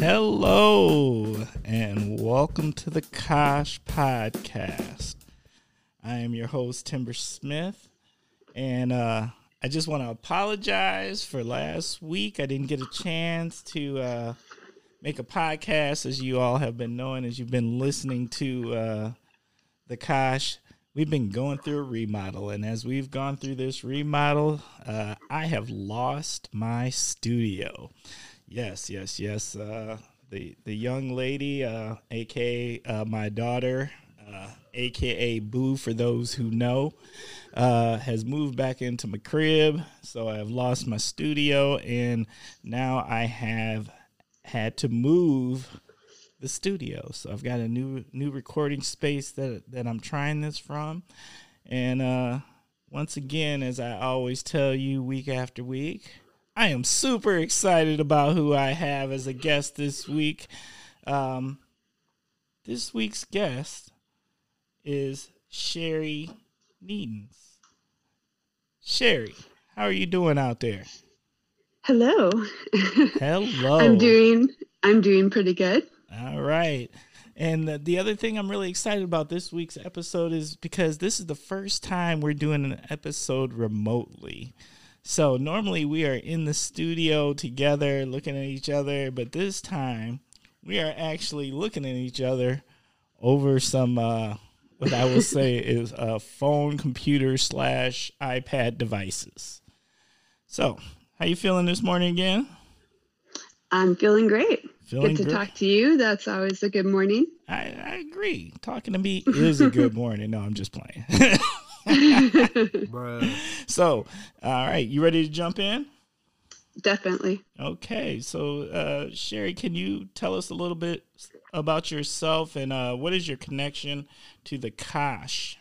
Hello, and welcome to the Kosh Podcast. I am your host, Timber Smith, and uh, I just want to apologize for last week. I didn't get a chance to uh, make a podcast, as you all have been knowing, as you've been listening to uh, the Kosh. We've been going through a remodel, and as we've gone through this remodel, uh, I have lost my studio. Yes, yes, yes. Uh, the the young lady, uh, aka uh, my daughter, uh, aka Boo, for those who know, uh, has moved back into my crib. So I have lost my studio, and now I have had to move the studio. So I've got a new new recording space that that I'm trying this from, and uh, once again, as I always tell you, week after week. I am super excited about who I have as a guest this week. Um, this week's guest is Sherry Nedens. Sherry, how are you doing out there? Hello. Hello. I'm doing I'm doing pretty good. All right. And the, the other thing I'm really excited about this week's episode is because this is the first time we're doing an episode remotely. So normally we are in the studio together looking at each other, but this time we are actually looking at each other over some uh, what I will say is uh, phone, computer slash iPad devices. So, how you feeling this morning again? I'm feeling great. Feeling good to great? talk to you. That's always a good morning. I, I agree. Talking to me is a good morning. No, I'm just playing. Bruh. so, all right, you ready to jump in? Definitely. Okay, so uh, Sherry, can you tell us a little bit about yourself and uh, what is your connection to the Kosh?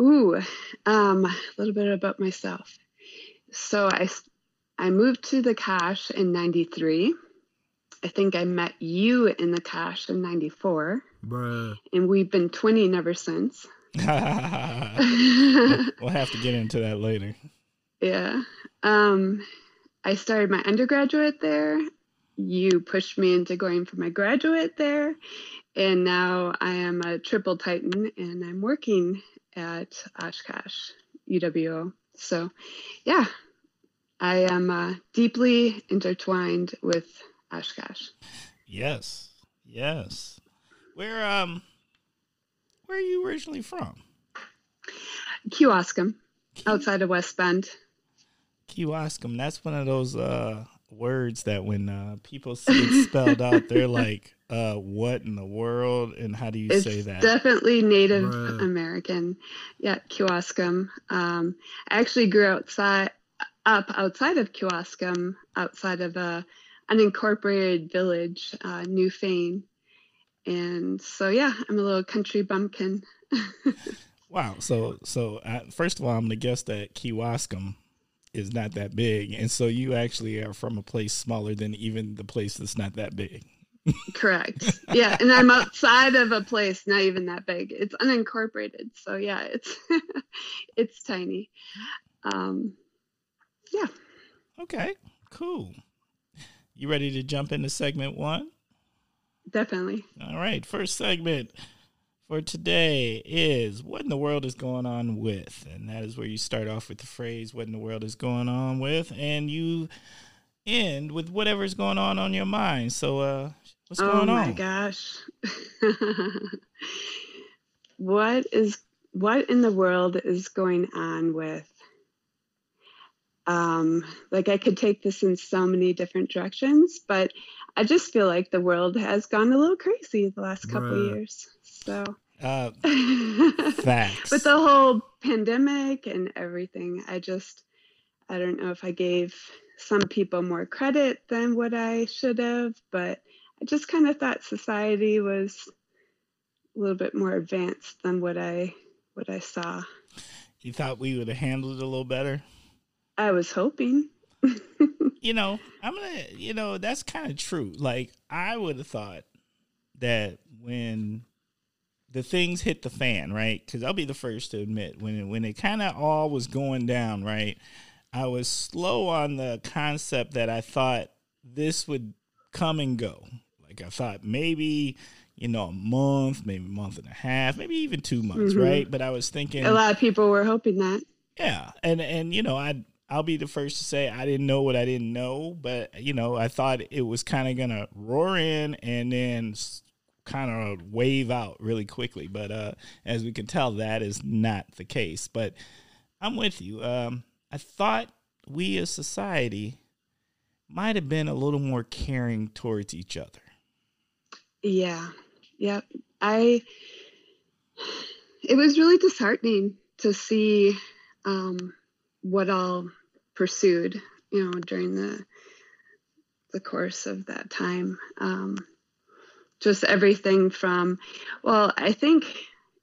Ooh, um, a little bit about myself. So I, I moved to the Kosh in '93. I think I met you in the Kosh in '94, Bruh. and we've been twinning ever since. we'll have to get into that later. Yeah. Um, I started my undergraduate there. You pushed me into going for my graduate there. And now I am a triple Titan and I'm working at Oshkosh, UWO. So, yeah, I am uh, deeply intertwined with Oshkosh. Yes, yes. Where um, where are you originally from? Kewaskum, outside of West Bend. Kewaskum. That's one of those uh words that when uh, people see it spelled out, they're like, uh, "What in the world?" And how do you It's say that? definitely Native Bruh. American. Yeah, Kewaskum. Um, I actually grew outside, up outside of Kewaskum, outside of a unincorporated village, uh, Newfane. And so, yeah, I'm a little country bumpkin. Wow. So, so uh, first of all, I'm gonna guess that Kewaskum is not that big, and so you actually are from a place smaller than even the place that's not that big. Correct. Yeah, and I'm outside of a place not even that big. It's unincorporated, so yeah, it's it's tiny. Um, yeah, Okay. Cool. You ready to jump into segment one? Definitely. All right. First segment for today is what in the world is going on with, and that is where you start off with the phrase "What in the world is going on with," and you end with whatever's going on on your mind. So, uh, what's oh going on? Oh my gosh. what is what in the world is going on with um like I could take this in so many different directions, but I just feel like the world has gone a little crazy the last couple years. So Uh, with the whole pandemic and everything, I just I don't know if I gave some people more credit than what I should have, but I just kind of thought society was a little bit more advanced than what I what I saw. you thought we would have handled it a little better. I was hoping. you know, I'm gonna, you know, that's kind of true. Like, I would have thought that when the things hit the fan, right? Because I'll be the first to admit when it, when it kind of all was going down, right? I was slow on the concept that I thought this would come and go. Like I thought maybe, you know, a month, maybe a month and a half, maybe even two months, mm-hmm. right? But I was thinking a lot of people were hoping that. Yeah. And and you know, I I'll be the first to say I didn't know what I didn't know, but you know, I thought it was kind of gonna roar in and then kind of wave out really quickly. But uh, as we can tell, that is not the case. But I'm with you. Um, I thought we as society might have been a little more caring towards each other. Yeah. Yep. I. It was really disheartening to see um, what all pursued, you know, during the the course of that time. Um, just everything from, well, I think,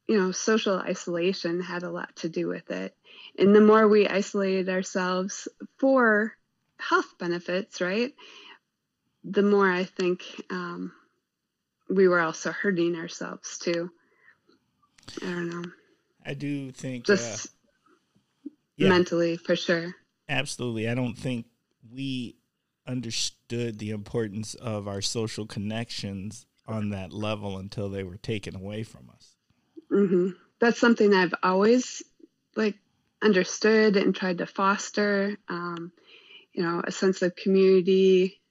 you know, social isolation had a lot to do with it. And the more we isolated ourselves for health benefits, right, the more I think um, we were also hurting ourselves too. I don't know. I do think just uh, yeah, mentally for sure. Absolutely. I don't think we understood the importance of our social connections on that level until they were taken away from us. Mm-hmm. That's something I've always like understood and tried to foster. Um, you know, a sense of community,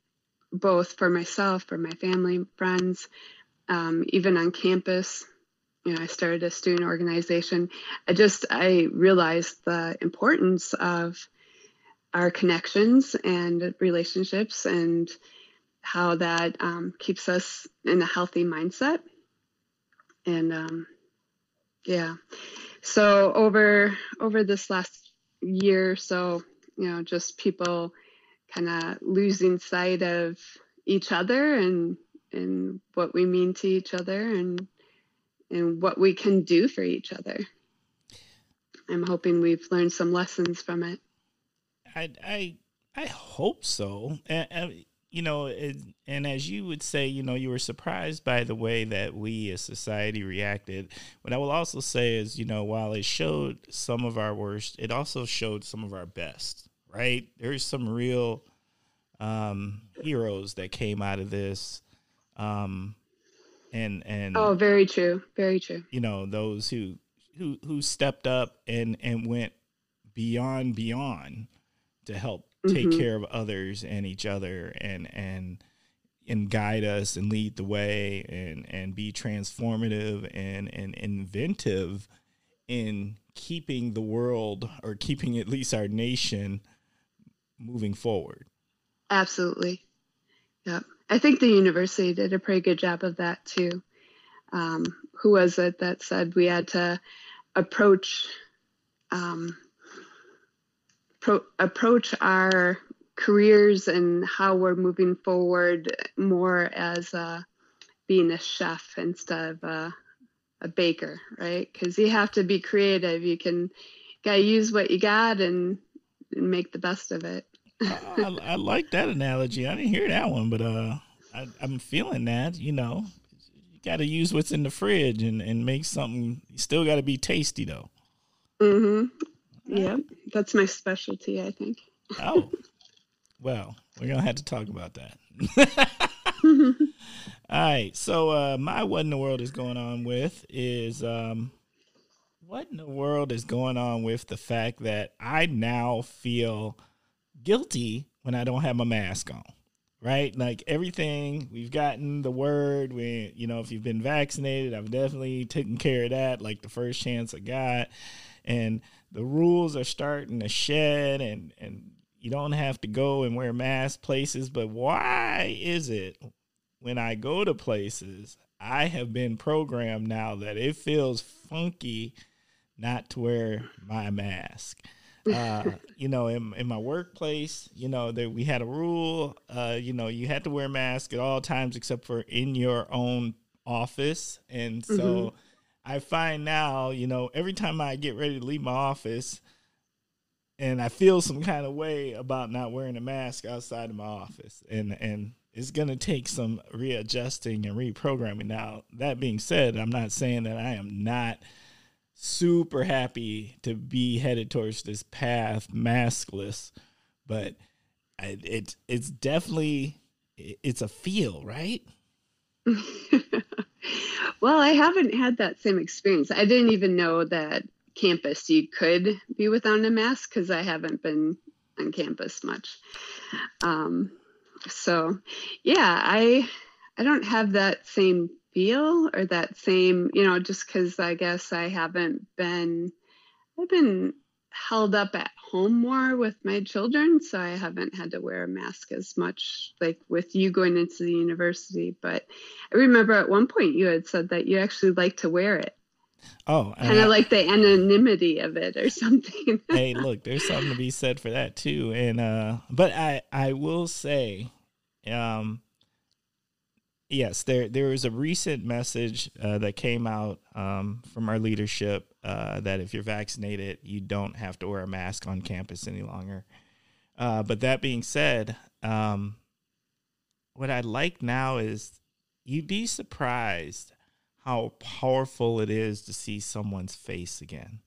both for myself, for my family, friends, um, even on campus. You know, I started a student organization. I just I realized the importance of our connections and relationships and how that um, keeps us in a healthy mindset. And um, yeah, so over over this last year, so you know, just people kind of losing sight of each other and and what we mean to each other and and what we can do for each other. I'm hoping we've learned some lessons from it. I I I hope so. And, you know, it, and as you would say, you know, you were surprised by the way that we as society reacted. What I will also say is, you know, while it showed some of our worst, it also showed some of our best, right? There's some real um, heroes that came out of this. Um, and, and, oh, very true. Very true. You know, those who, who, who stepped up and, and went beyond, beyond to help take mm-hmm. care of others and each other and and and guide us and lead the way and and be transformative and and inventive in keeping the world or keeping at least our nation moving forward. Absolutely. Yeah. I think the university did a pretty good job of that too. Um, who was it that said we had to approach um, pro- approach our careers and how we're moving forward more as uh, being a chef instead of a, a baker, right? Because you have to be creative. You can gotta use what you got and, and make the best of it. I, I, like that analogy. I didn't hear that one, but uh, I, am feeling that. You know, you got to use what's in the fridge and, and make something. You still got to be tasty though. Mm-hmm. Yeah, that's my specialty, I think. oh, well, we're gonna have to talk about that. All right, so uh, my what in the world is going on with is um, what in the world is going on with the fact that I now feel guilty when I don't have my mask on. Right, like everything we've gotten the word. We, you know, if you've been vaccinated, I've definitely taken care of that. Like the first chance I got, and the rules are starting to shed and and you don't have to go and wear mask places but why is it when i go to places i have been programmed now that it feels funky not to wear my mask uh, you know in, in my workplace you know that we had a rule uh, you know you had to wear a mask at all times except for in your own office. And so mm-hmm. I find now, you know, every time I get ready to leave my office and I feel some kind of way about not wearing a mask outside of my office. And and it's going to take some readjusting and reprogramming. Now, that being said, I'm not saying that I am not super happy to be headed towards this path maskless, but it it's definitely it's a feel, right? well, I haven't had that same experience. I didn't even know that campus you could be without a mask because I haven't been on campus much. Um, so, yeah, I I don't have that same feel or that same, you know, just because I guess I haven't been I've been held up at home more with my children, so I haven't had to wear a mask as much, like with you going into the university. But I remember at one point you had said that you actually like to wear it. Oh, kind of like the anonymity of it or something. hey, look, there's something to be said for that too. And uh, but I I will say, um, yes, there there was a recent message uh, that came out um, from our leadership uh, that if you're vaccinated, you don't have to wear a mask on campus any longer. Uh, but that being said, um, what I like now is you'd be surprised how powerful it is to see someone's face again.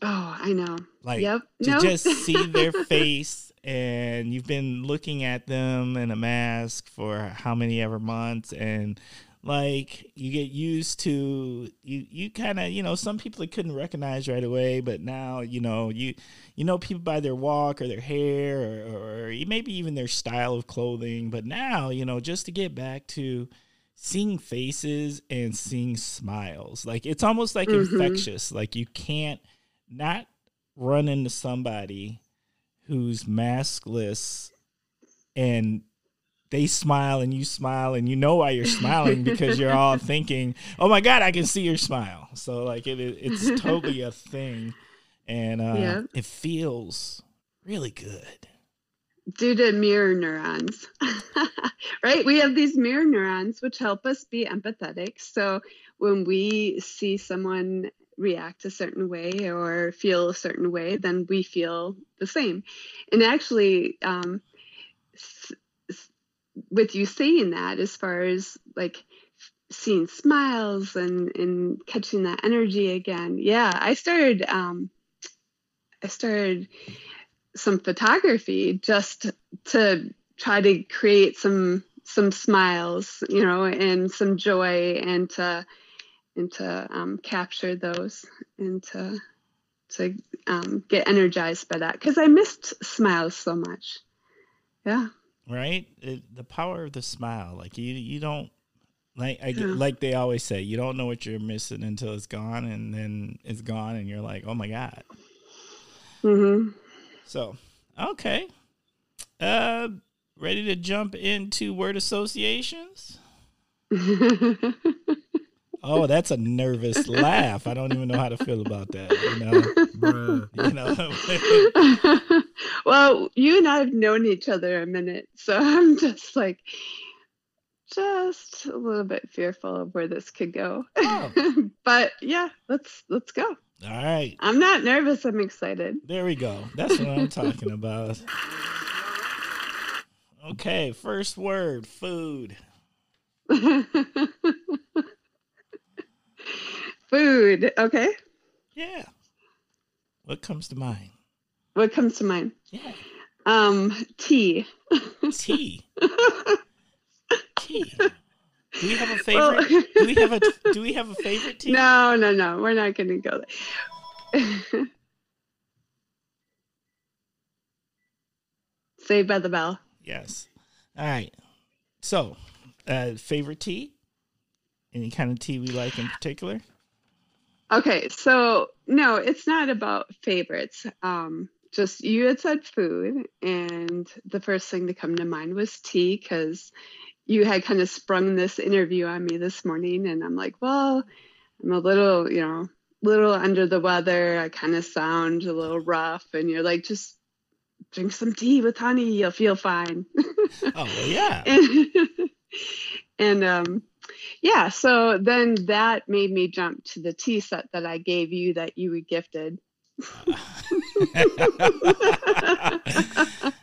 Oh, I know. Like yep. to nope. just see their face and you've been looking at them in a mask for how many ever months and like you get used to you you kind of you know some people that couldn't recognize right away but now you know you you know people by their walk or their hair or, or maybe even their style of clothing but now you know just to get back to seeing faces and seeing smiles like it's almost like mm-hmm. infectious like you can't not run into somebody who's maskless and they smile and you smile and you know why you're smiling because you're all thinking, "Oh my god, I can see your smile." So like it, it's totally a thing, and uh, yeah. it feels really good due to mirror neurons, right? We have these mirror neurons which help us be empathetic. So when we see someone react a certain way or feel a certain way, then we feel the same. And actually, um, s- s- with you saying that, as far as like seeing smiles and and catching that energy again, yeah, I started. Um, I started some photography just to try to create some some smiles, you know, and some joy, and to and to um, capture those and to to um, get energized by that because I missed smiles so much. Yeah. Right. It, the power of the smile, like you, you don't like I, yeah. like they always say, you don't know what you're missing until it's gone, and then it's gone, and you're like, oh my god. Mm-hmm. So, okay. Uh, ready to jump into word associations? oh, that's a nervous laugh. I don't even know how to feel about that. You know, you know. well, you and I have known each other a minute, so I'm just like, just a little bit fearful of where this could go. Oh. but yeah, let's let's go. All right. I'm not nervous. I'm excited. There we go. That's what I'm talking about. Okay, first word food. Food. Okay. Yeah. What comes to mind? What comes to mind? Yeah. Um, tea. tea. tea. Do we have a favorite? Well, do we have a Do we have a favorite tea? No, no, no. We're not going to go there. Saved by the Bell. Yes. All right. So, uh, favorite tea? Any kind of tea we like in particular? Okay, so no, it's not about favorites. Um, just you had said food, and the first thing to come to mind was tea because you had kind of sprung this interview on me this morning, and I'm like, well, I'm a little, you know, little under the weather. I kind of sound a little rough, and you're like, just drink some tea with honey, you'll feel fine. oh well, yeah. and, and um, yeah, so then that made me jump to the tea set that I gave you that you were gifted.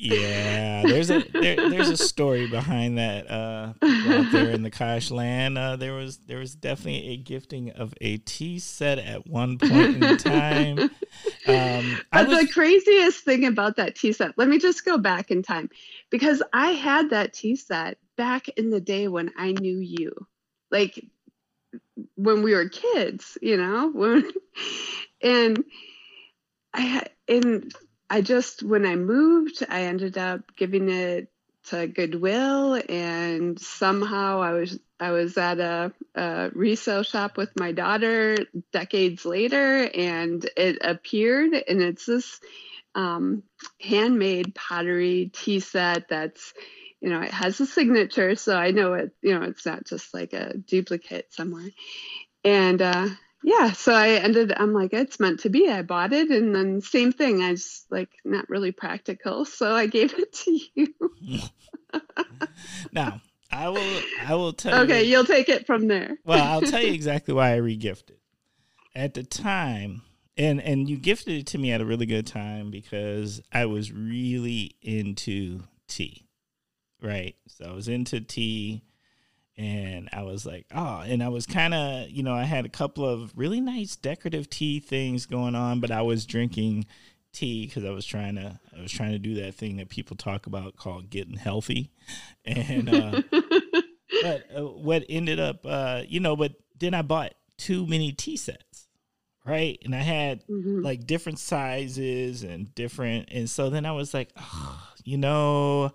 Yeah, there's a there, there's a story behind that. Uh, out there in the Kosh land, uh, there was there was definitely a gifting of a tea set at one point in time. Um, but was, the craziest thing about that tea set, let me just go back in time, because I had that tea set back in the day when I knew you, like when we were kids, you know, when, and I and I just, when I moved, I ended up giving it to Goodwill, and somehow I was I was at a, a, resale shop with my daughter decades later, and it appeared, and it's this um, handmade pottery tea set that's you know it has a signature, so I know it you know it's not just like a duplicate somewhere, and uh, yeah so i ended i'm like it's meant to be. I bought it and then same thing i was like not really practical so i gave it to you. Now i will i will tell okay, you okay you'll take it from there. Well i'll tell you exactly why i regifted. At the time and and you gifted it to me at a really good time because i was really into tea right. So i was into tea and I was like, oh, and I was kind of, you know, I had a couple of really nice decorative tea things going on, but I was drinking tea because I was trying to, I was trying to do that thing that people talk about called getting healthy, and uh, but uh, what ended up, uh, you know, but then I bought too many tea sets, right, and I had mm-hmm. like different sizes and different, and so then I was like, oh, you know,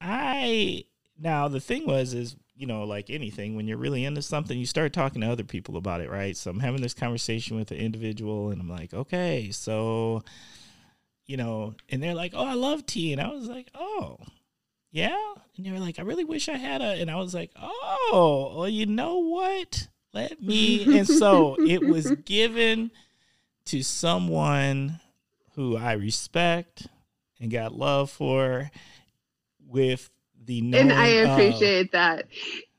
I now the thing was is you know, like anything, when you're really into something, you start talking to other people about it, right? So I'm having this conversation with an individual and I'm like, okay, so, you know, and they're like, oh, I love tea. And I was like, oh, yeah. And they were like, I really wish I had a, and I was like, oh, well, you know what? Let me. and so it was given to someone who I respect and got love for with the and I appreciate of... that.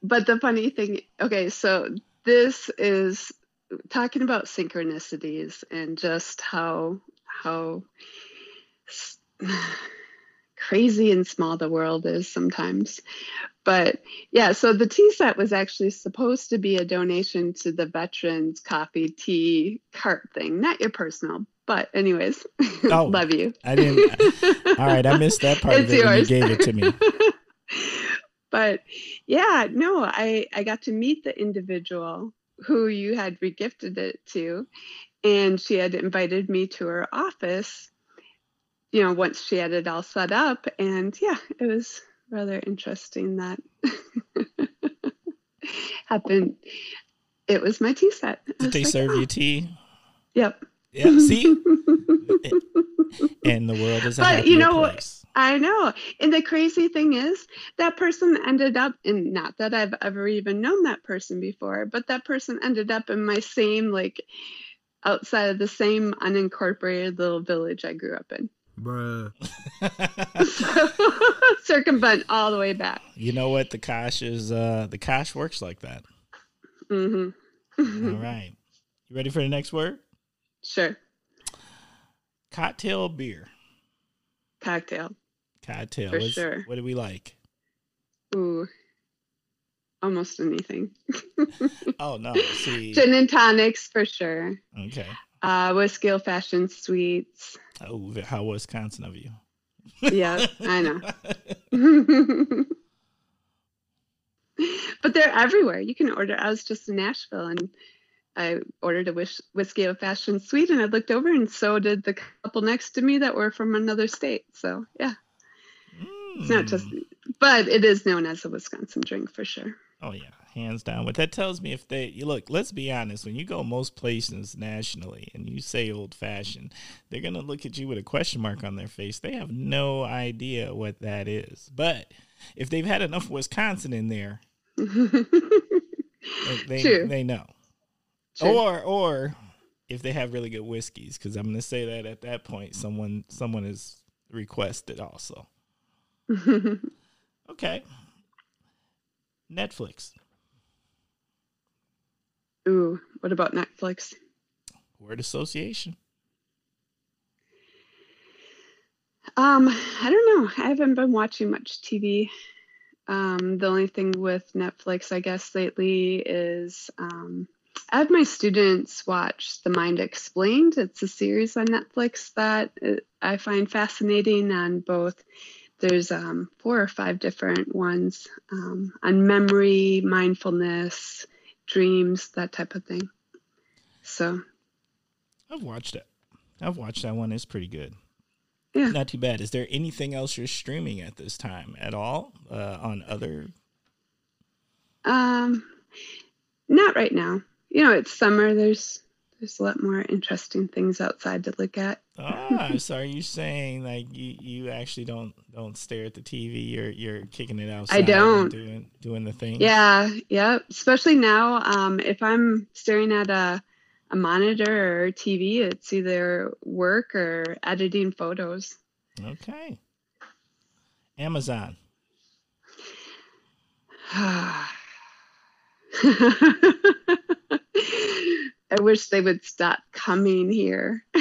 But the funny thing, okay, so this is talking about synchronicities and just how how crazy and small the world is sometimes. But yeah, so the tea set was actually supposed to be a donation to the veterans coffee tea cart thing, not your personal. But anyways, oh, love you. I didn't. All right, I missed that part it's of it yours. when you gave it to me. but yeah, no, I I got to meet the individual who you had regifted it to, and she had invited me to her office. You know, once she had it all set up, and yeah, it was rather interesting that happened. It was my tea set. Did they like, serve oh. you ah. tea? Yep. Yeah. See. and the world is a but you know place. I know. And the crazy thing is, that person ended up in not that I've ever even known that person before, but that person ended up in my same, like, outside of the same unincorporated little village I grew up in. Bruh. circumvent all the way back. You know what? The Kosh is, uh, the Kosh works like that. Mm-hmm. all right. You ready for the next word? Sure. Cocktail beer. Cocktail. Cocktail. For What's, sure. What do we like? Ooh, almost anything. oh no! See, gin and tonics for sure. Okay. Uh, whiskey old fashioned sweets. Oh, how Wisconsin of you. yeah, I know. but they're everywhere. You can order. I was just in Nashville and I ordered a whis- whiskey old fashioned sweet, and I looked over, and so did the couple next to me that were from another state. So yeah, it's not just, hmm. but it is known as a Wisconsin drink for sure. Oh yeah, hands down. What that tells me, if they you look, let's be honest, when you go most places nationally and you say old fashioned, they're gonna look at you with a question mark on their face. They have no idea what that is. But if they've had enough Wisconsin in there, they True. they know. Or or if they have really good whiskeys, because I'm gonna say that at that point, someone someone is requested also. okay. Netflix. Ooh, what about Netflix? Word association. Um, I don't know. I haven't been watching much TV. Um, the only thing with Netflix, I guess, lately is um, I had my students watch The Mind Explained. It's a series on Netflix that uh, I find fascinating on both. There's um, four or five different ones um, on memory, mindfulness, dreams, that type of thing. So I've watched it. I've watched that one. It's pretty good. Yeah. Not too bad. Is there anything else you're streaming at this time at all uh, on other? Um, not right now. You know, it's summer. There's there's a lot more interesting things outside to look at. Ah, so are you saying like you, you actually don't don't stare at the TV? You're you're kicking it outside. I don't. doing doing the thing. Yeah, yeah. Especially now, um, if I'm staring at a a monitor or TV, it's either work or editing photos. Okay. Amazon. I wish they would stop coming here.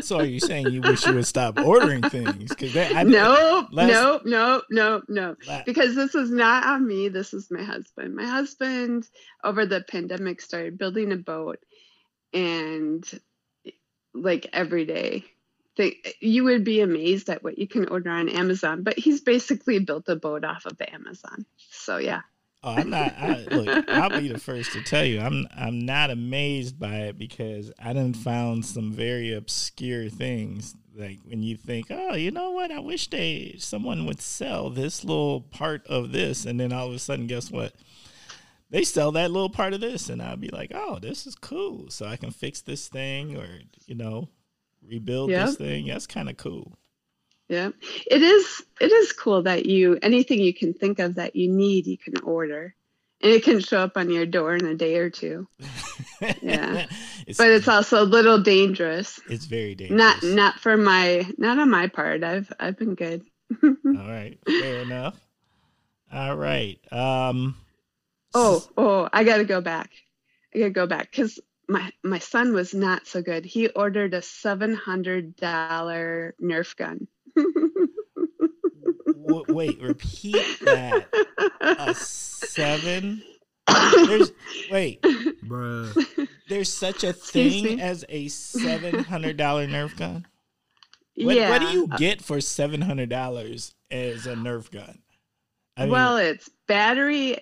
So are you saying you wish you would stop ordering things? Because no, nope, last- nope, nope, nope, no. la- Because this is not on me. This is my husband. My husband, over the pandemic, started building a boat, and like every day, they, you would be amazed at what you can order on Amazon. But he's basically built a boat off of Amazon. So yeah, Oh, I'm not. I, look, I'll be the first to tell you, I'm I'm not amazed by it because I done found some very obscure things. Like when you think, oh, you know what? I wish they someone would sell this little part of this, and then all of a sudden, guess what? They sell that little part of this, and I'll be like, oh, this is cool. So I can fix this thing, or you know, rebuild Yeah. this thing. That's kind of cool. Yeah. It is. It is cool that you anything you can think of that you need, you can order, and it can show up on your door in a day or two. Yeah. it's, But it's also a little dangerous. it's very dangerous. Not not for my not on my part. I've I've been good. All right, fair enough. All right. Um. Oh oh, I got to go back. I got to go back because my my son was not so good. He ordered a seven hundred dollar Nerf gun. W- wait, repeat that. A seven. There's wait. Bruh. There's such a thing as a seven hundred dollar Nerf gun. What, yeah. what do you get for seven hundred dollars as a Nerf gun? I mean, well, it's battery.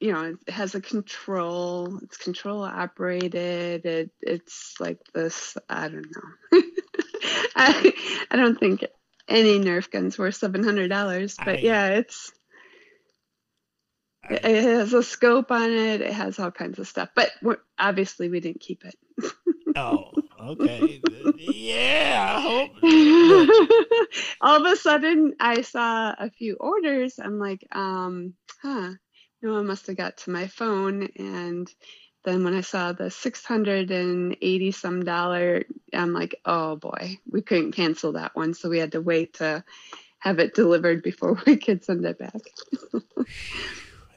You know, it has a control. It's control operated. It it's like this. I don't know. I I don't think any Nerf guns worth seven hundred dollars. But I- yeah, it's it it has a scope on it. It has all kinds of stuff. But we're, obviously, we didn't keep it. oh, okay. yeah, all of a sudden, I saw a few orders. I'm like, um, huh. No one must have got to my phone. And then when I saw the 680 some dollar, I'm like, oh boy, we couldn't cancel that one. So we had to wait to have it delivered before we could send it back.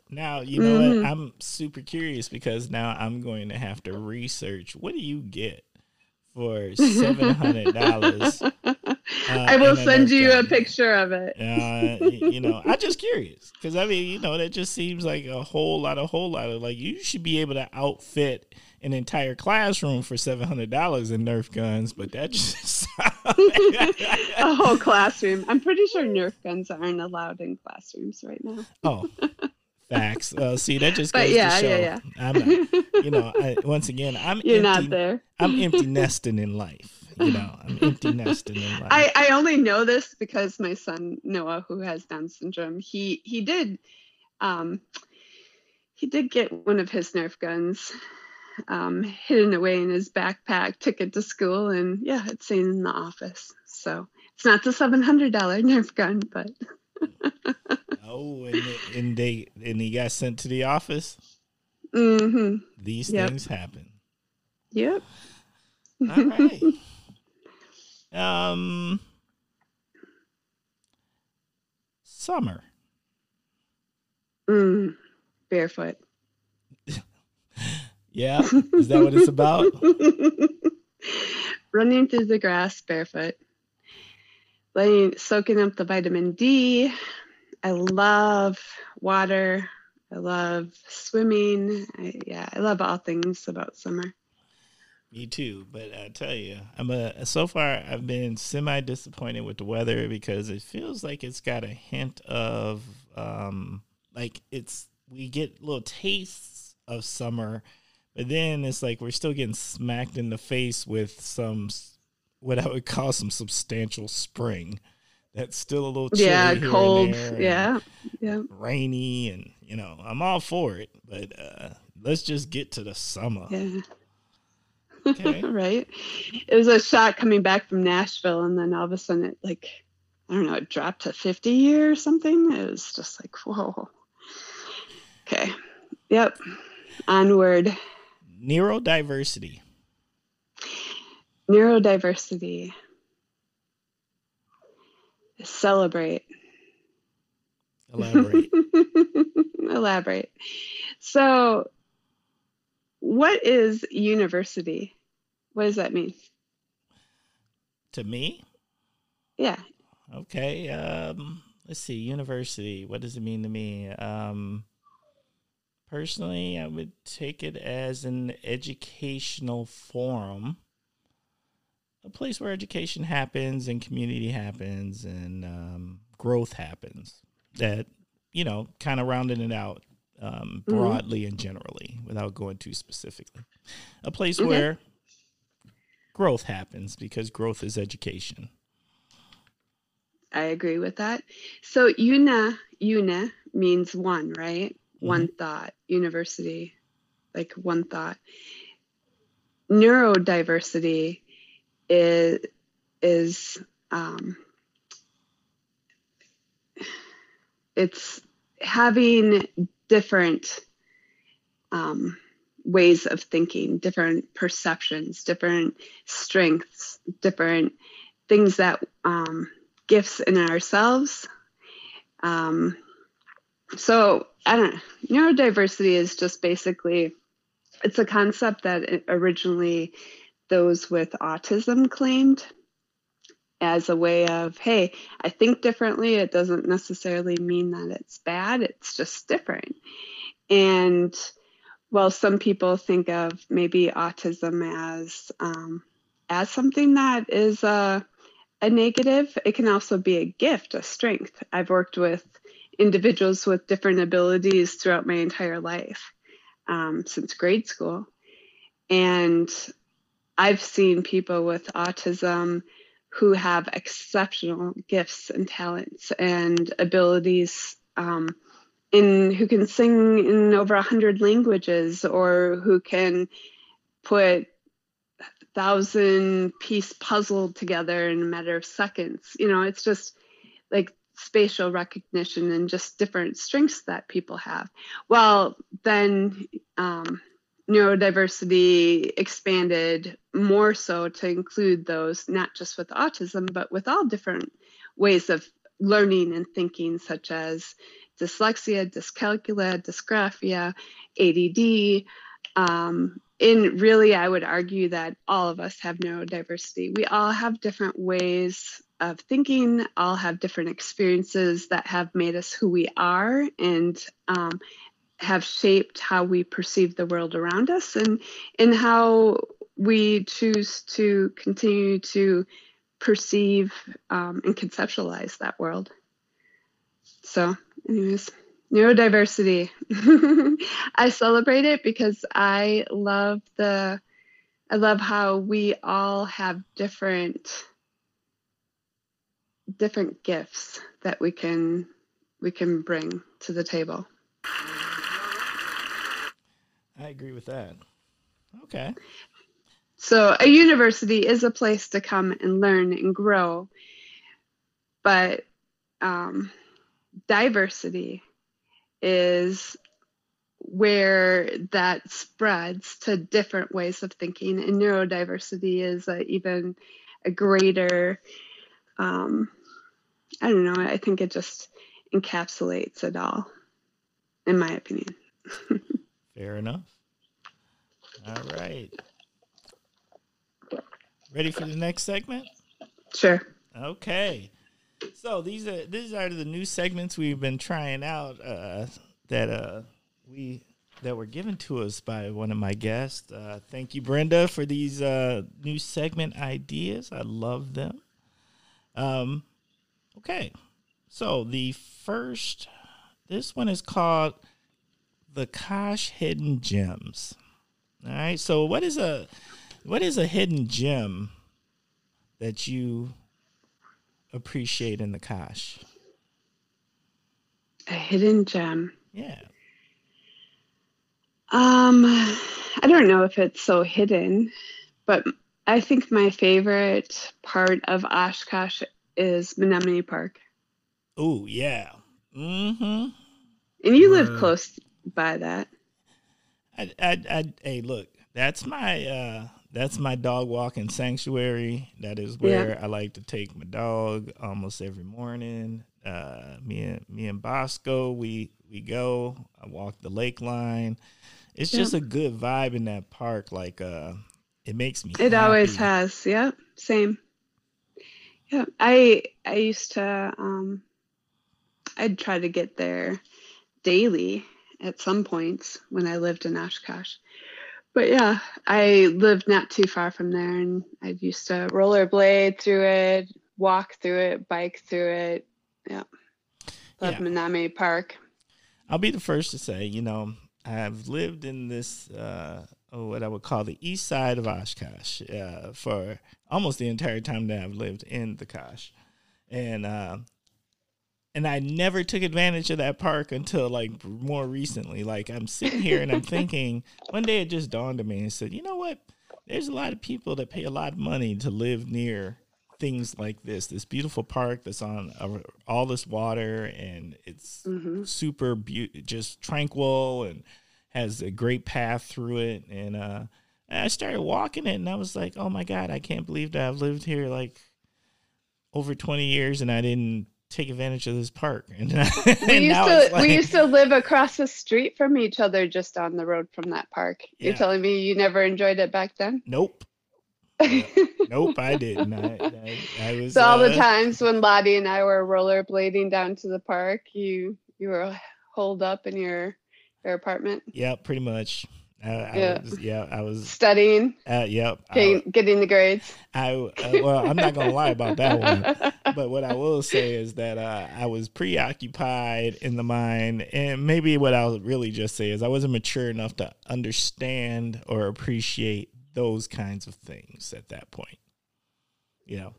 Now you know Mhm. what? I'm super curious because now I'm going to have to research. What do you get for seven hundred dollars? Uh, I will send you a picture of it. Uh, you know, I'm just curious because I mean, you know, that just seems like a whole lot, a whole lot of like you should be able to outfit an entire classroom for seven hundred dollars in Nerf guns, but that just a whole classroom. I'm pretty sure Nerf guns aren't allowed in classrooms right now. oh, facts. Uh, see, that just goes yeah, to show. yeah, yeah. I'm not, you know, I, once again, I'm You're empty, not there. I'm empty nesting in life. You know, I'm empty life. I, I only know this because my son Noah, who has Down syndrome, he he did um, he did get one of his Nerf guns um, hidden away in his backpack, took it to school, and yeah, it's sitting in the office. So it's not the seven hundred dollar Nerf gun, but oh, and, and they and he got sent to the office. hmm These Yep. things happen. yep. All right. um, summer. Mm, barefoot. Yeah, is that what it's about? Running through the grass barefoot. letting soaking up the vitamin D. I love water. I love swimming. I, yeah, I love all things about summer. Me too, but I tell you, I'm a so far I've been semi disappointed with the weather because it feels like it's got a hint of um like it's we get little tastes of summer, but then it's like we're still getting smacked in the face with some what I would call some substantial spring. That's still a little chilly yeah, cold, yeah, yeah, rainy, and you know I'm all for it, but uh let's just get to the summer. Yeah. Okay. right. It was a shot coming back from Nashville, and then all of a sudden it like I don't know, it dropped to 50 or something. It was just like, whoa. Okay. Yep. Onward. Neurodiversity. Neurodiversity. Celebrate. Elaborate. Elaborate. So, what is university? What does that mean? To me? Yeah. Okay. Um, let's see. University. What does it mean to me? Um, personally, I would take it as an educational forum, a place where education happens and community happens and um, growth happens. That you know, kind of rounding it out um, mm-hmm. broadly mm-hmm. and generally without going too specifically. A place where growth happens because growth is education. I agree with that. So una una means one, right? Mm-hmm. One thought. University, like one thought. Neurodiversity is is um, it's having different um, ways of thinking, different perceptions, different strengths, different things that um, gifts in ourselves. Um, so I don't know. Neurodiversity is just basically it's a concept that originally those with autism claimed as a way of, hey, I think differently. It doesn't necessarily mean that it's bad, it's just different. And well, some people think of maybe autism as um, as something that is a, a negative. It can also be a gift, a strength. I've worked with individuals with different abilities throughout my entire life um, since grade school. And I've seen people with autism who have exceptional gifts and talents and abilities um, in who can sing in over a hundred languages or who can put thousand piece puzzle together in a matter of seconds. You know it's just like spatial recognition and just different strengths that people have. Well then um, neurodiversity expanded more so to include those not just with autism but with all different ways of learning and thinking such as dyslexia dyscalculia dysgraphia add um, really i would argue that all of us have neurodiversity. We all have different ways of thinking all have different experiences that have made us who we are. And um, have shaped how we perceive the world around us and and how we choose to continue to perceive um, and conceptualize that world. So, anyways, neurodiversity. I celebrate it because I love the I love how we all have different different gifts that we can we can bring to the table. I agree with that. Okay. So, a university is a place to come and learn and grow, but um, diversity is where that spreads to different ways of thinking, and neurodiversity is a, even a greater. Um, I don't know. I think it just encapsulates it all, in my opinion. Fair enough. All right. Ready for the next segment? Sure. Okay. So these are these are the new segments we've been trying out uh, that uh, we that were given to us by one of my guests. Uh, thank you, Brenda, for these uh, new segment ideas. I love them. Um, okay, so the first, this one is called the Kosh Hidden Gems. All right. So what is a what is a hidden gem that you appreciate in the Kosh? A hidden gem. Yeah. Um, I don't know if it's so hidden, but I think my favorite part of Oshkosh is Menominee Park. Oh yeah. Mm-hmm. And you live close by that. I, I, I, hey, look, that's my, uh, that's my dog walking sanctuary. That is where Yeah. I like to take my dog almost every morning. Uh, me and me and Bosco, we we go. I walk the lake line. It's Yeah. just a good vibe in that park. Like, uh, it makes me. It always has. Yeah, same. Yeah, I I used to um I'd try to get there daily at some points when I lived in Oshkosh. But yeah, I lived not too far from there and I used to rollerblade through it, walk through it, bike through it. Yeah. Love Yeah. Menominee Park. I'll be the first to say, you know, I've lived in this, uh, oh, what I would call the east side of Oshkosh uh, for almost the entire time that I've lived in the Kosh, and uh, and I never took advantage of that park until like more recently. Like I'm sitting here and I'm thinking, one day it just dawned on me and said, you know what? There's a lot of people that pay a lot of money to live near things like this this beautiful park that's on uh, all this water and it's Mhm. super beau- just tranquil and has a great path through it and uh and I started walking it and I was like oh my god I can't believe that I've lived here like over 20 years and I didn't take advantage of this park. And, We and used to like, we used to live across the street from each other just on the road from that park. You're telling me you never enjoyed it back then? nope. Nope I didn't. I, I, I was So all the uh, times when Lottie and I were rollerblading down to the park, you you were holed up in your your apartment? Yeah pretty much uh, I Yeah. was, yeah I was studying, uh, yep I, getting, getting the grades. I uh, well I'm not gonna lie about that one but what I will say is that uh, I was preoccupied in the mind, and maybe what I'll really just say is I wasn't mature enough to understand or appreciate those kinds of things at that point. You know.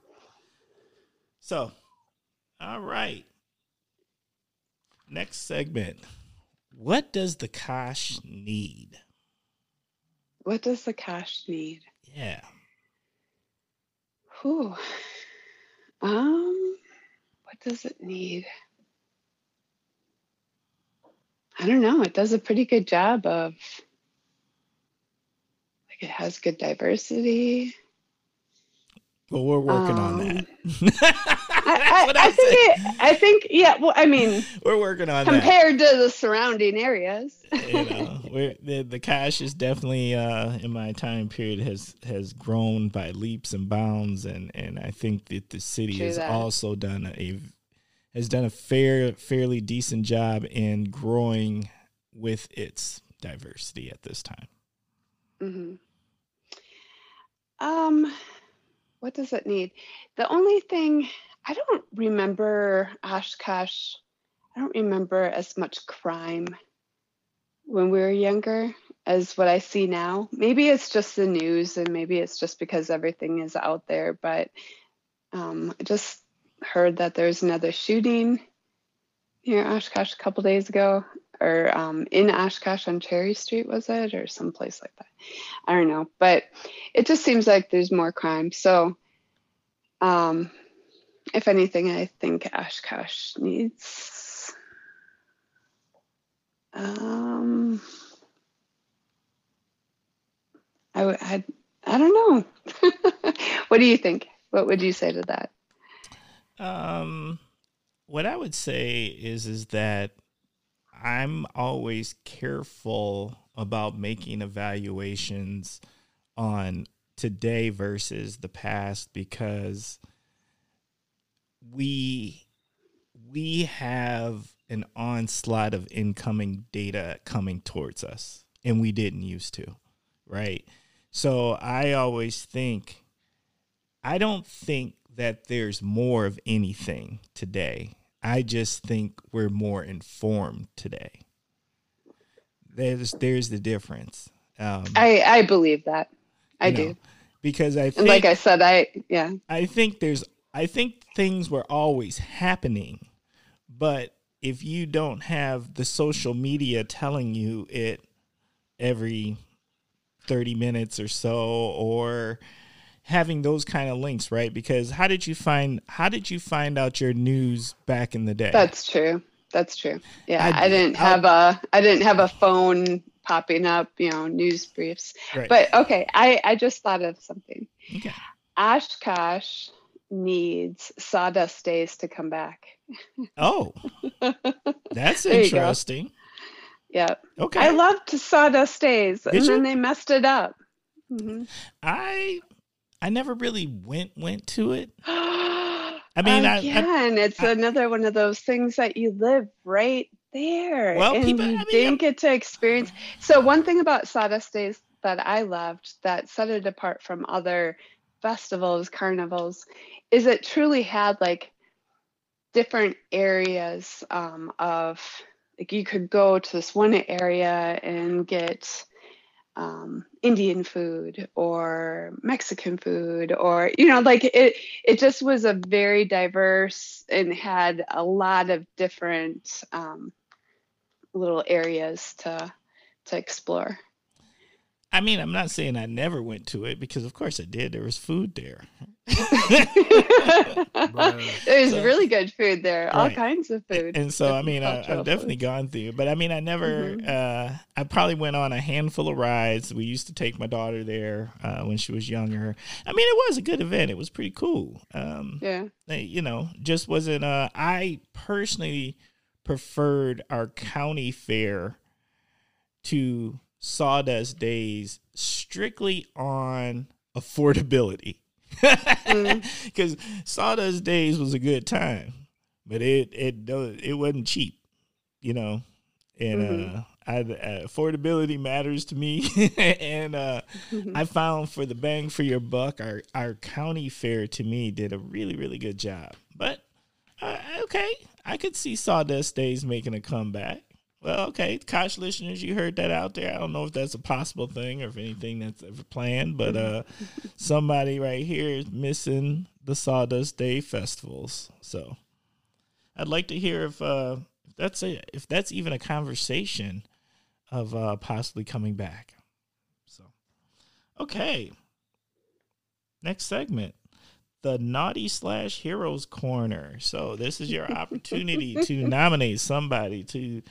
So, all right. Next segment. What does the Kosh need? What does the Kosh need? Yeah. Whew. Um, what does it need? I don't know. It does a pretty good job of like it has good diversity. Well, we're working on Um, that. I, I, I think it, I think yeah. Well, I mean, We're working on that. compared to the surrounding areas. you know, the the Kosh is definitely uh, in my time period has has grown by leaps and bounds, and and I think that the city True has that. also done a has done a fair fairly decent job in growing with its diversity at this time. hmm Um, what does it need? The only thing I don't remember Oshkosh. I don't remember as much crime when we were younger as what I see now. Maybe it's just the news, and maybe it's just because everything is out there. But um, I just heard that there's another shooting near Oshkosh a couple days ago, or um, in Oshkosh on Cherry Street, was it, or someplace like that? I don't know, but it just seems like there's more crime. So, um, if anything, I think Oshkosh needs. Um, I. I, I don't know. what do you think? What would you say to that? Um, what I would say is is that I'm always careful about making evaluations on today versus the past because we we have an onslaught of incoming data coming towards us, and we didn't used to, right? So I always think, I don't think that there's more of anything today. I just think we're more informed today. There's there's the difference. Um, I I believe that. I do. Know, because I think, like I said, I yeah. I think there's I think things were always happening, but if you don't have the social media telling you it every 30 minutes or so or having those kind of links right? Because how did you find how did you find out your news back in the day? That's true. That's true. Yeah i, I didn't have I, a i didn't have a phone popping up you know news briefs. Right. but okay i i just thought of something. Okay. oshkosh needs sawdust days to come back. Oh that's interesting. Yeah okay. I loved sawdust days Did and you? then they messed it up. Mm-hmm. i i never really went went to it. I mean, again, I, I, it's I, another one of those things that you live right there, well, and people, you mean, didn't get to experience. So one thing about Sawdust Days that I loved that set it apart from other festivals, carnivals, is it truly had like different areas um, of like you could go to this one area and get um, Indian food or Mexican food or you know like it it just was a very diverse and had a lot of different um, little areas to to explore. I mean, I'm not saying I never went to it because, of course, I did. There was food there. There's so, really good food there, right. all kinds of food. And so, I mean, I, have definitely gone through, but I mean, I never, mm-hmm. uh, I probably went on a handful of rides. We used to take my daughter there uh, when she was younger. I mean, it was a good event. It was pretty cool. Um, yeah. You know, just wasn't, uh, I personally preferred our county fair to Sawdust Days strictly on affordability. Because mm. Sawdust Days was a good time, but it it it wasn't cheap, you know. And mm-hmm. uh, I, uh, affordability matters to me, and uh, mm-hmm. I found for the bang for your buck, our our county fair to me did a really really good job. But uh, okay, I could see Sawdust Days making a comeback. Well, okay, Kosh listeners, you heard that out there. I don't know if that's a possible thing or if anything that's ever planned, but uh, somebody right here is missing the Sawdust Day festivals. So I'd like to hear if uh, that's a if that's even a conversation of uh, possibly coming back. So, okay, next segment the naughty slash heroes corner. So this is your opportunity to nominate somebody to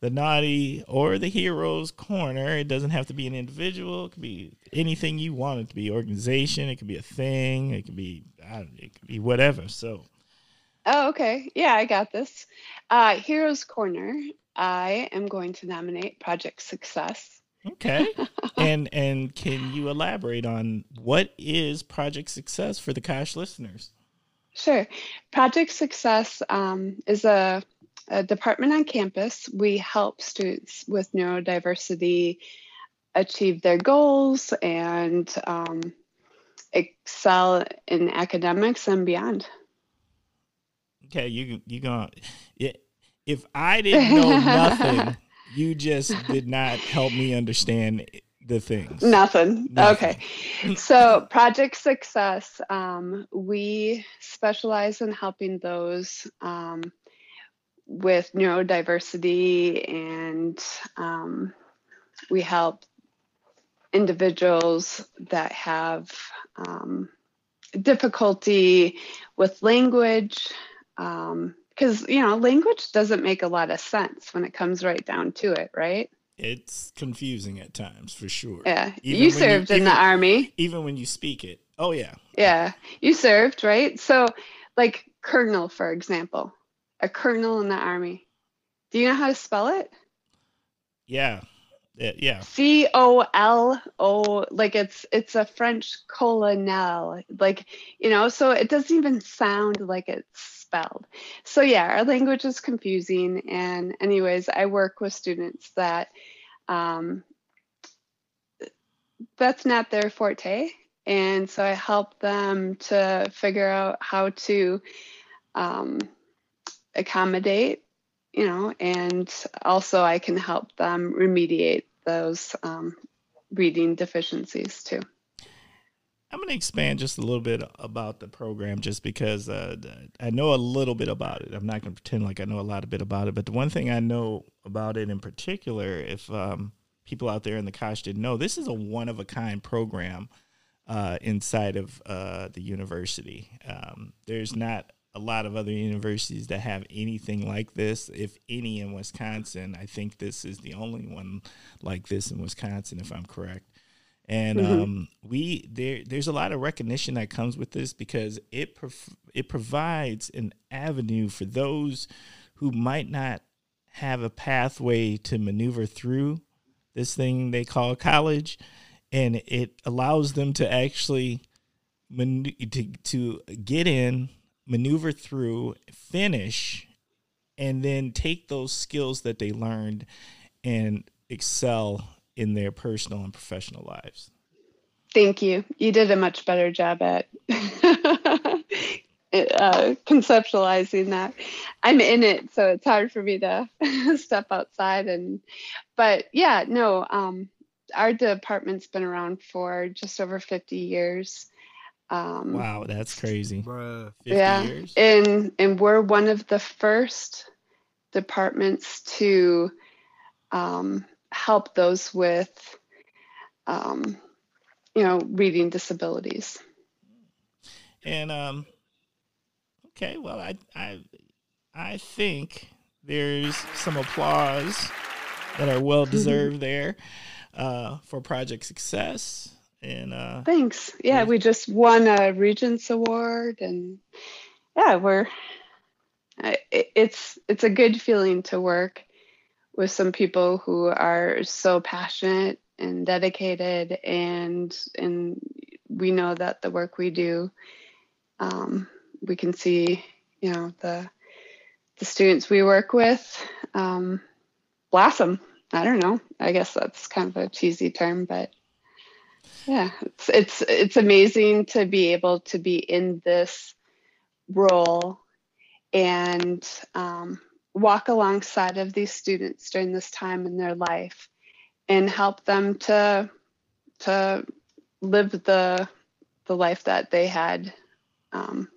the naughty or the heroes corner. It doesn't have to be an individual. It could be anything you want it to be. Organization. It could be a thing. It could be. it could be whatever. So. Oh, okay. Yeah, I got this. Uh, heroes corner. I am going to nominate Project Success. Okay. and and can you elaborate on what is Project Success for the Kosh listeners? Sure. Project Success um, is a a department on campus. We help students with neurodiversity achieve their goals and um, excel in academics and beyond. Okay, you you gonna if I didn't know nothing, you just did not help me understand the things. Nothing. Nothing. Okay. so, Project Success, um, we specialize in helping those um, with neurodiversity and um, we help individuals that have um, difficulty with language because um, you know language doesn't make a lot of sense when it comes right down to it right? It's confusing at times for sure. Yeah. Even you served you, in even, the army. Even when you speak it. Oh yeah. Yeah. You served right? So like colonel for example a colonel in the army. Do you know how to spell it? Yeah. Yeah. C O L O like it's it's a French colonel. Like, you know, so it doesn't even sound like it's spelled. So yeah, our language is confusing. And anyways, I work with students that um, that's not their forte. And so I help them to figure out how to um, accommodate, you know, and also I can help them remediate those um, reading deficiencies too. I'm going to expand just a little bit about the program just because uh, I know a little bit about it. I'm not going to pretend like I know a lot of bit about it, but the one thing I know about it in particular, if um, people out there in the Kosh didn't know, this is a one of a kind program uh, inside of uh, the university. Um, there's not a lot of other universities that have anything like this, if any, in Wisconsin. I think this is the only one like this in Wisconsin, if I'm correct. And mm-hmm. um, we there there's a lot of recognition that comes with this because it prov- it provides an avenue for those who might not have a pathway to maneuver through this thing they call college, and it allows them to actually man- to to get in, maneuver through, finish, and then take those skills that they learned and excel in their personal and professional lives. Thank you. You did a much better job at uh, conceptualizing that. I'm in it, so it's hard for me to step outside. And, but yeah, no, um, our department's been around for just over 50 years. Um, wow, that's crazy. yeah, years? and and we're one of the first departments to um, help those with, um, you know, reading disabilities. And um, okay, well, I I I think there's some applause that are well deserved there uh, for project success. And uh, thanks. Yeah, we just won a Regents Award, and yeah, we're. It's it's a good feeling to work with some people who are so passionate and dedicated and and we know that the work we do um, we can see you know the the students we work with um, blossom i don't know i guess that's kind of a cheesy term but yeah it's it's it's amazing to be able to be in this role and um, walk alongside of these students during this time in their life and help them to to live the the life that they had um,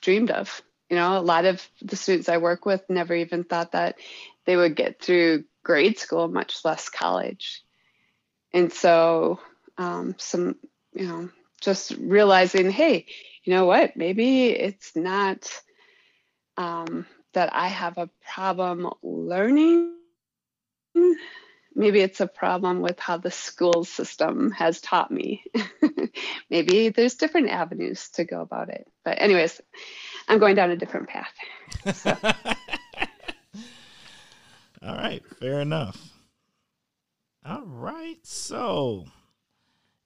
dreamed of. You know, a lot of the students I work with never even thought that they would get through grade school, much less college. And so, um, some, you know, just realizing, hey, you know what? Maybe it's not um, that I have a problem learning. Maybe it's a problem with how the school system has taught me. Maybe there's different avenues to go about it. But, anyways, I'm going down a different path. So. All right, fair enough. All right, so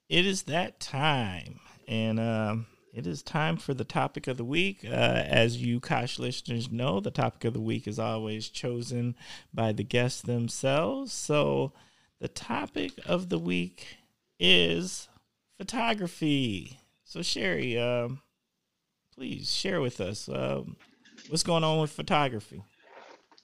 it is that time. And um, it is time for the topic of the week. Uh, as you Kosh listeners know, the topic of the week is always chosen by the guests themselves. So the topic of the week is photography. So Sherry, uh, please share with us uh, what's going on with photography.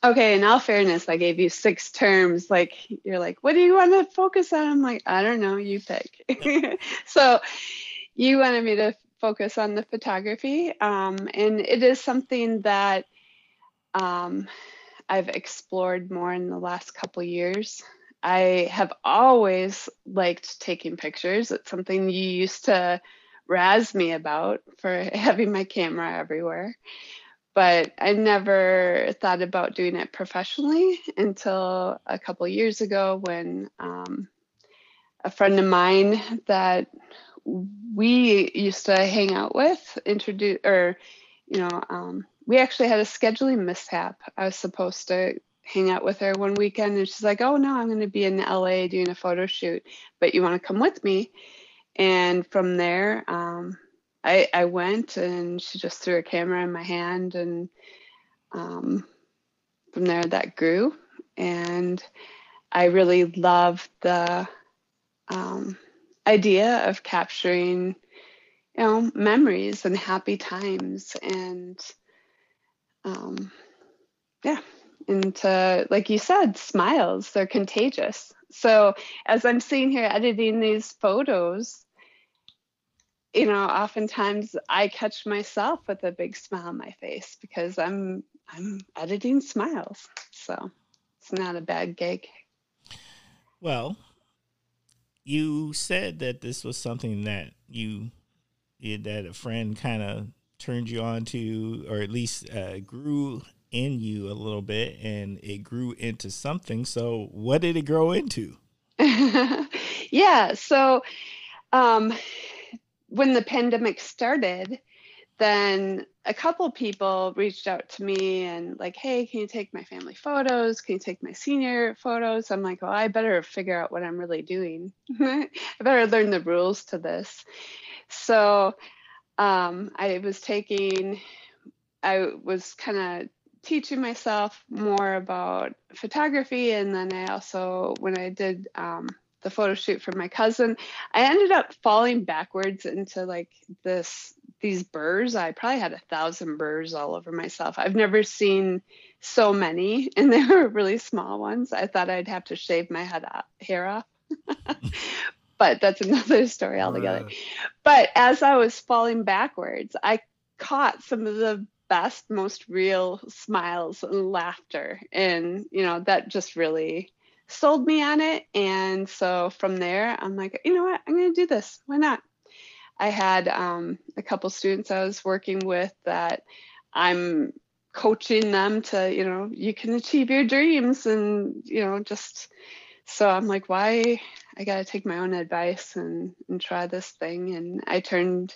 Okay, in all fairness, I gave you six terms. Like you're like, what do you want to focus on? I'm like, I don't know, you pick. so you wanted me to focus on the photography. Um, and it is something that um, I've explored more in the last couple years. I have always liked taking pictures. It's something you used to razz me about for having my camera everywhere. But I never thought about doing it professionally until a couple years ago when um, a friend of mine that we used to hang out with introduce or you know um, we actually had a scheduling mishap i was supposed to hang out with her one weekend and she's like, "Oh no, I'm going to be in LA doing a photo shoot, but you want to come with me?" And from there, um, I I went and she just threw a camera in my hand and um, from there that grew. And I really love the um, idea of capturing you know memories and happy times and um, yeah and to, like you said smiles they're contagious. So as i'm sitting here editing these photos you know oftentimes i catch myself with a big smile on my face because i'm i'm editing smiles so it's not a bad gig well you said that this was something that you that a friend kind of turned you on to, or at least uh, grew in you a little bit, and it grew into something. So, what did it grow into? yeah. So, um, when the pandemic started, then a couple people reached out to me and like, hey, can you take my family photos? Can you take my senior photos? I'm like, well, I better figure out what I'm really doing. I better learn the rules to this. So um, I was taking, I was kind of teaching myself more about photography. And then I also, when I did um, the photo shoot for my cousin, I ended up falling backwards into like this these burrs. I probably had a thousand burrs all over myself. I've never seen so many, and they were really small ones. I thought I'd have to shave my head off, hair off. but that's another story altogether. Right. But as I was falling backwards, I caught some of the best, most real smiles and laughter. And, you know, that just really sold me on it. And so from there, I'm like, you know what? I'm going to do this. Why not? I had um, a couple students I was working with that I'm coaching them to, you know, you can achieve your dreams and, you know, just so I'm like, why? I got to take my own advice and, and try this thing. And I turned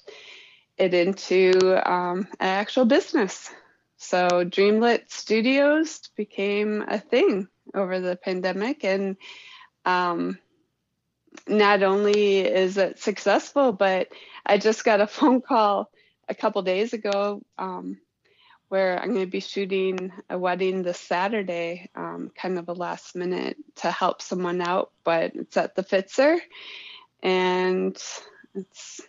it into um, an actual business. So Dreamlit Studios became a thing over the pandemic. And um, not only is it successful, but I just got a phone call a couple days ago um, where I'm going to be shooting a wedding this Saturday, um, kind of a last minute to help someone out, but it's at the Pfister. And it's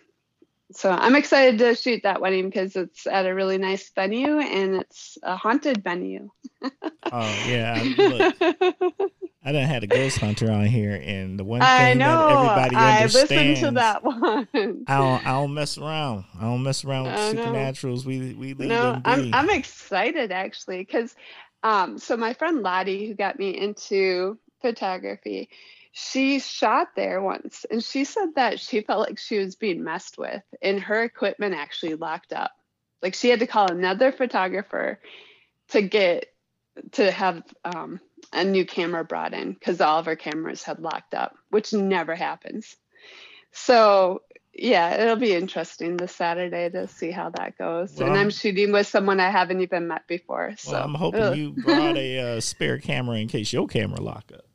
so I'm excited to shoot that wedding because it's at a really nice venue and it's a haunted venue. oh yeah, look, I done had a ghost hunter on here, and the one thing I know, that everybody I understands. I listened to that one. I don't, I don't mess around. I don't mess around with supernaturals. We we leave no, them be. I'm I'm excited actually because, um, so my friend Lottie who got me into photography, she shot there once, and she said that she felt like she was being messed with, and her equipment actually locked up. Like she had to call another photographer to get to have um, a new camera brought in because all of her cameras had locked up, which never happens. So yeah, it'll be interesting this Saturday to see how that goes. Well, and I'm, shooting with someone I haven't even met before. So well, I'm hoping ugh. you brought a uh, spare camera in case your camera lock up.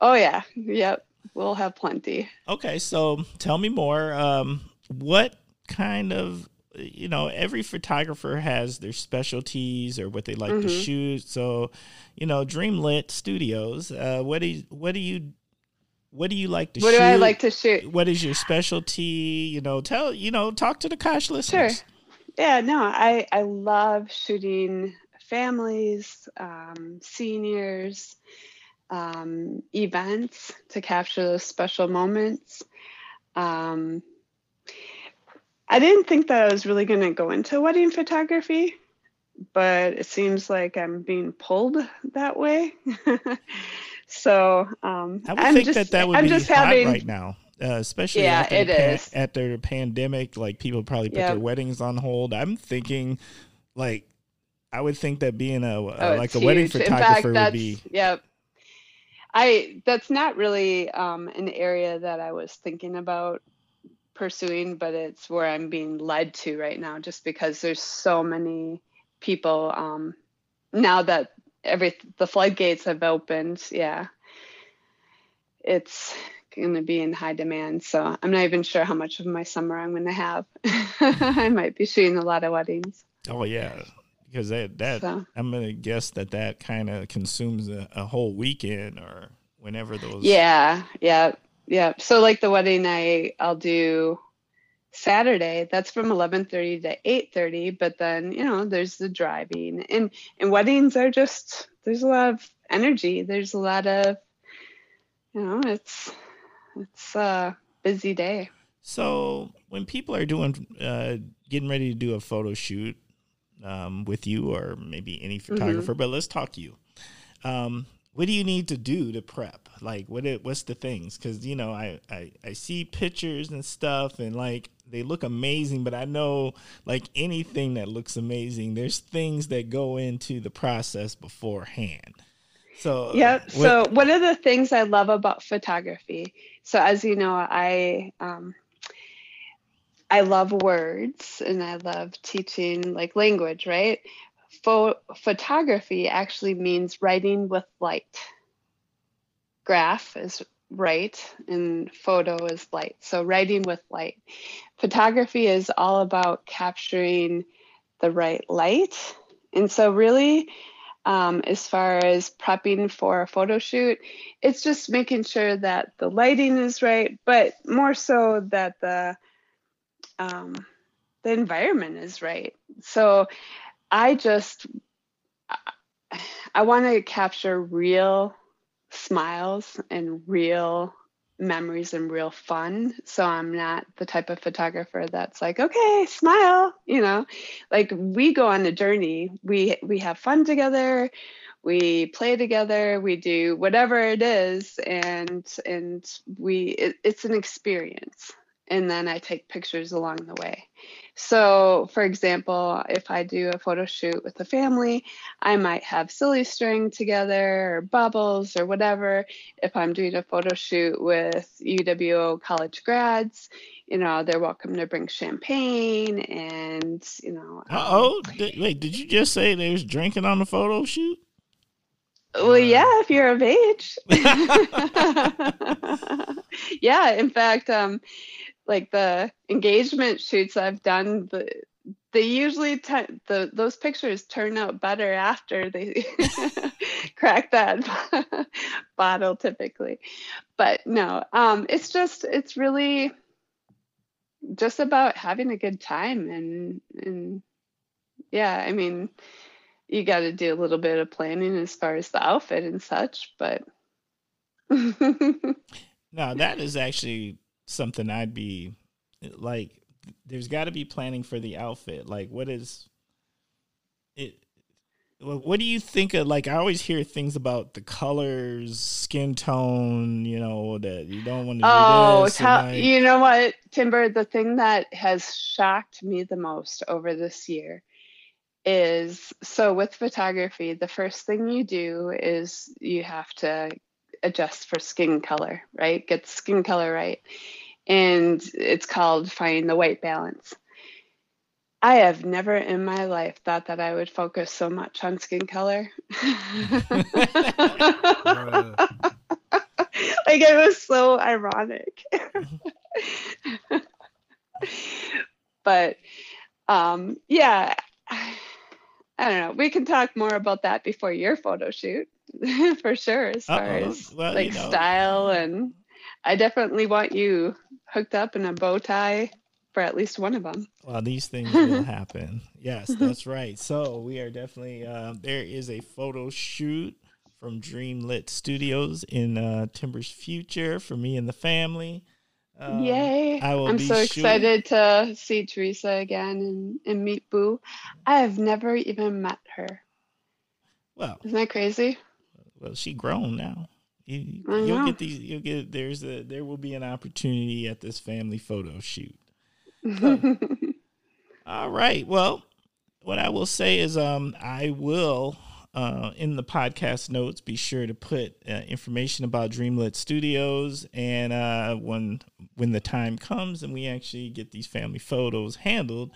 Oh yeah, yep, we'll have plenty. Okay, so tell me more. Um, what kind of you know every photographer has their specialties or what they like mm-hmm. to shoot so you know dreamlit studios uh, what do you what do you what do you like to shoot? what shoot? do i like to shoot what is your specialty you know tell you know talk to the Kosh listeners sure yeah no i i love shooting families um, seniors um, events to capture those special moments um, I didn't think that I was really going to go into wedding photography, but it seems like I'm being pulled that way. so um, I would I'm think just, that that would I'm be hot having, right now. Uh, especially yeah, after, the pan- after the pandemic, like people probably put yep. their weddings on hold. I'm thinking, like, I would think that being a, oh, like a huge. wedding photographer fact, would be. Yep. I that's not really um, an area that I was thinking about pursuing, but it's where I'm being led to right now, just because there's so many people um, now that every the floodgates have opened. Yeah, it's going to be in high demand. So I'm not even sure how much of my summer I'm going to have. I might be shooting a lot of weddings. Oh yeah, because that that so. I'm going to guess that that kind of consumes a, a whole weekend or whenever those. Yeah, yeah, yeah. So like the wedding night, I'll do Saturday. That's from 11:30 to 8:30. But then you know there's the driving and and weddings are just there's a lot of energy. There's a lot of you know it's it's a busy day. So when people are doing uh, getting ready to do a photo shoot um, with you or maybe any mm-hmm. photographer, mm-hmm. but let's talk you. Um, what do you need to do to prep? Like, what it, what's the things? Because you know, I, I I see pictures and stuff, and like they look amazing, but I know like anything that looks amazing, there's things that go into the process beforehand. So yeah. What, so one of the things I love about photography. So as you know, I um, I love words and I love teaching like language, right? Pho- photography actually means writing with light. Graph is write and photo is light. So writing with light. Photography is all about capturing the right light. And so really um, as far as prepping for a photo shoot, it's just making sure that the lighting is right, but more so that the um, the environment is right. So I just I want to capture real smiles and real memories and real fun. So I'm not the type of photographer that's like, okay, smile, you know. Like we go on a journey. We we have fun together. We play together, we do whatever it is and and we it, it's an experience. And then I take pictures along the way. So, for example, if I do a photo shoot with a family, I might have silly string together or bubbles or whatever. If I'm doing a photo shoot with UWO college grads, you know, they're welcome to bring champagne and, you know. Um, oh, wait, did you just say there's drinking on the photo shoot? Well, yeah, if you're of age. yeah, in fact, um, like the engagement shoots I've done, the they usually t- the those pictures turn out better after they crack that bottle typically. But no, um, it's just it's really just about having a good time and and yeah, I mean, you got to do a little bit of planning as far as the outfit and such, but. now that is actually something I'd be like. There's got to be planning for the outfit. Like, what is it? What do you think of? Like, I always hear things about the colors, skin tone. You know that you don't want to. Oh, like... you know what, Timber? The thing that has shocked me the most over this year is so with photography, the first thing you do is you have to adjust for skin color, right? Get skin color right and it's called Finding the White Balance. I have never in my life thought that I would focus so much on skin color. like it was so ironic. but um, yeah, I don't know. We can talk more about that before your photo shoot for sure, as far Uh-oh. as well, like you know. style and I definitely want you hooked up in a bow tie for at least one of them. Well, these things will happen. Yes, that's right. So we are definitely uh, there is a photo shoot from Dreamlit Studios in uh, Timber's future for me and the family. Um, Yay! I am so excited to see Teresa again and, and meet Boo. I have never even met her. Well, isn't that crazy? Well, she grown now. You, will get these. You'll get there's a there will be an opportunity at this family photo shoot. So, all right. Well, what I will say is, um, I will uh, in the podcast notes, be sure to put uh, information about Dreamlit Studios, and uh, when when the time comes and we actually get these family photos handled,